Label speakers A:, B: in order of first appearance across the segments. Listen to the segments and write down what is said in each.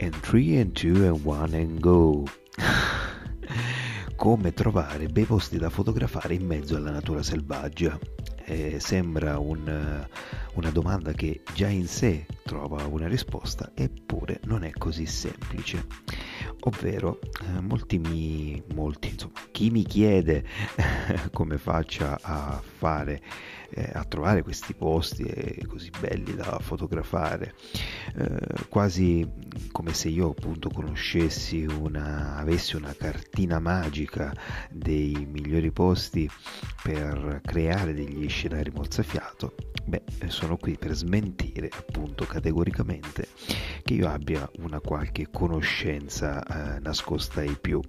A: and 3 and 2 and 1 and go. Come trovare bei posti da fotografare in mezzo alla natura selvaggia? Eh, sembra un, una domanda che già in sé trova una risposta, eppure non è così semplice. Ovvero, eh, molti mi, molti, insomma, chi mi chiede come faccia a fare eh, a trovare questi posti eh, così belli da fotografare, eh, quasi come se io appunto conoscessi una, avessi una cartina magica dei migliori posti per creare degli scenari mozzafiato. Beh, sono qui per smentire appunto categoricamente che io abbia una qualche conoscenza eh, nascosta ai più.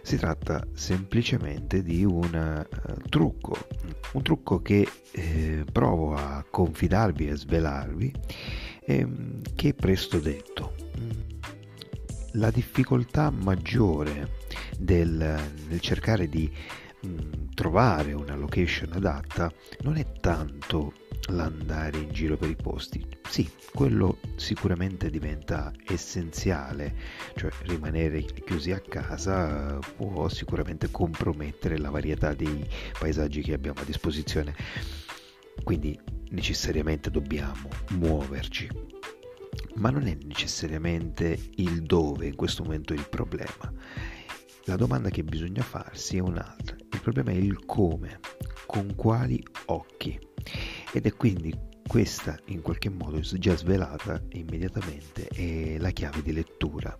A: Si tratta semplicemente di un uh, trucco, un trucco che eh, provo a confidarvi e svelarvi, ehm, che presto detto. La difficoltà maggiore del, nel cercare di mh, trovare una location adatta non è tanto l'andare in giro per i posti. Sì, quello sicuramente diventa essenziale, cioè rimanere chiusi a casa può sicuramente compromettere la varietà dei paesaggi che abbiamo a disposizione. Quindi necessariamente dobbiamo muoverci. Ma non è necessariamente il dove in questo momento il problema. La domanda che bisogna farsi è un'altra. Problema è il come, con quali occhi. Ed è quindi questa in qualche modo già svelata immediatamente è la chiave di lettura.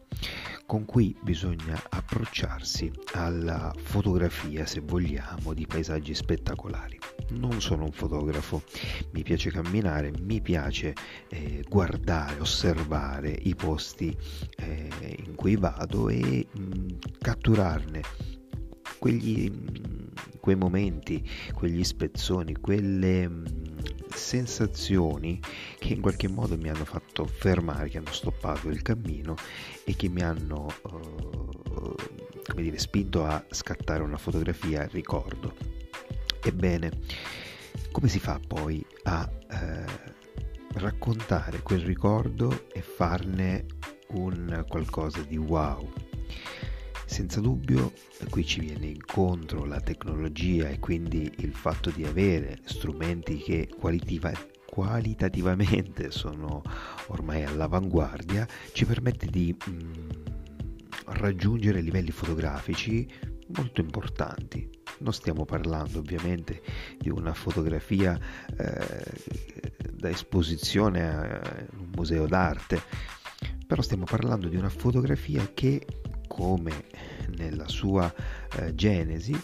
A: Con cui bisogna approcciarsi alla fotografia, se vogliamo, di paesaggi spettacolari. Non sono un fotografo, mi piace camminare, mi piace eh, guardare, osservare i posti eh, in cui vado e mh, catturarne quegli, quei momenti, quegli spezzoni, quelle sensazioni che in qualche modo mi hanno fatto fermare, che hanno stoppato il cammino e che mi hanno uh, come dire, spinto a scattare una fotografia ricordo. Ebbene, come si fa poi a uh, raccontare quel ricordo e farne un qualcosa di wow? Senza dubbio qui ci viene incontro la tecnologia e quindi il fatto di avere strumenti che qualitiva, qualitativamente sono ormai all'avanguardia ci permette di mh, mm, raggiungere livelli fotografici molto importanti. Non stiamo parlando ovviamente di una fotografia eh, da esposizione in un museo d'arte, però stiamo parlando di una fotografia che come nella sua eh, genesi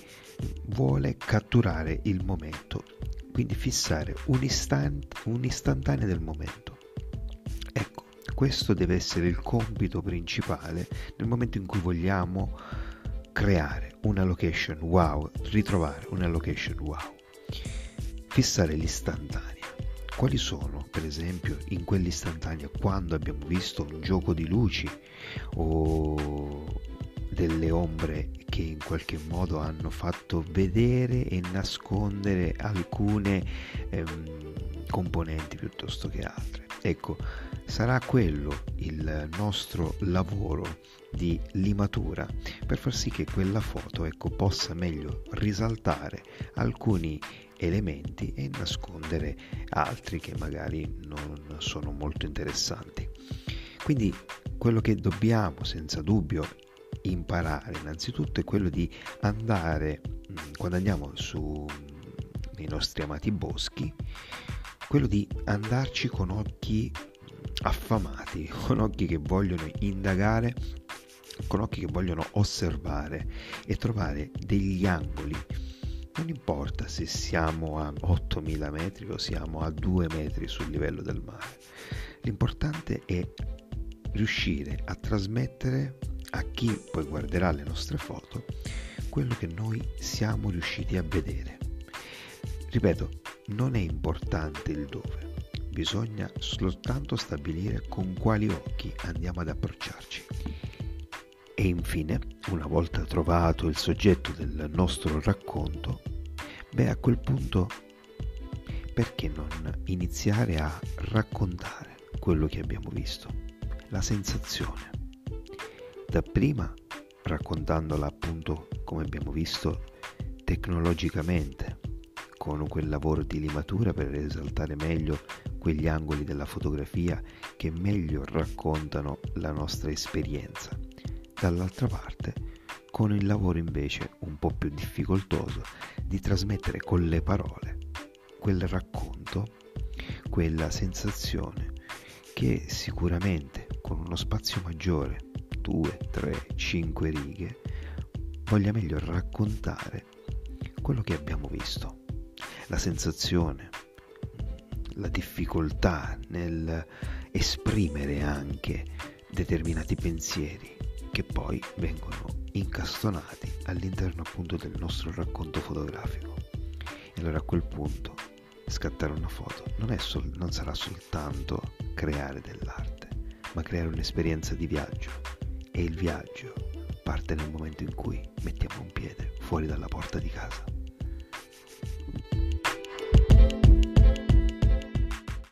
A: vuole catturare il momento, quindi fissare un, istant, un istantaneo del momento. Ecco, questo deve essere il compito principale nel momento in cui vogliamo creare una location wow, ritrovare una location wow. Fissare l'istantanea. Quali sono, per esempio, in quell'istantanea quando abbiamo visto un gioco di luci o delle ombre che in qualche modo hanno fatto vedere e nascondere alcune ehm, componenti piuttosto che altre. Ecco, sarà quello il nostro lavoro di limatura per far sì che quella foto ecco, possa meglio risaltare alcuni elementi e nascondere altri che magari non sono molto interessanti. Quindi quello che dobbiamo senza dubbio imparare innanzitutto è quello di andare, mm, quando andiamo su nei nostri amati boschi, quello di andarci con occhi affamati, con occhi che vogliono indagare, con occhi che vogliono osservare e trovare degli angoli. Non importa se siamo a 8000 metri o siamo a 2 metri sul livello del mare, l'importante è riuscire a trasmettere a chi poi guarderà le nostre foto quello che noi siamo riusciti a vedere. Ripeto, non è importante il dove, bisogna soltanto stabilire con quali occhi andiamo ad approcciarci. E infine, una volta trovato il soggetto del nostro racconto, beh a quel punto perché non iniziare a raccontare quello che abbiamo visto? la sensazione. Dapprima raccontandola appunto, come abbiamo visto, tecnologicamente, con quel lavoro di limatura per esaltare meglio quegli angoli della fotografia che meglio raccontano la nostra esperienza. Dall'altra parte, con il lavoro invece un po' più difficoltoso di trasmettere con le parole quel racconto, quella sensazione che sicuramente con uno spazio maggiore, 2, 3, 5 righe, voglia meglio raccontare quello che abbiamo visto, la sensazione, la difficoltà nel esprimere anche determinati pensieri che poi vengono incastonati all'interno appunto del nostro racconto fotografico. E allora a quel punto scattare una foto non, sol- non sarà soltanto creare dell'arte, ma creare un'esperienza di viaggio. E il viaggio parte nel momento in cui mettiamo un piede fuori dalla porta di casa.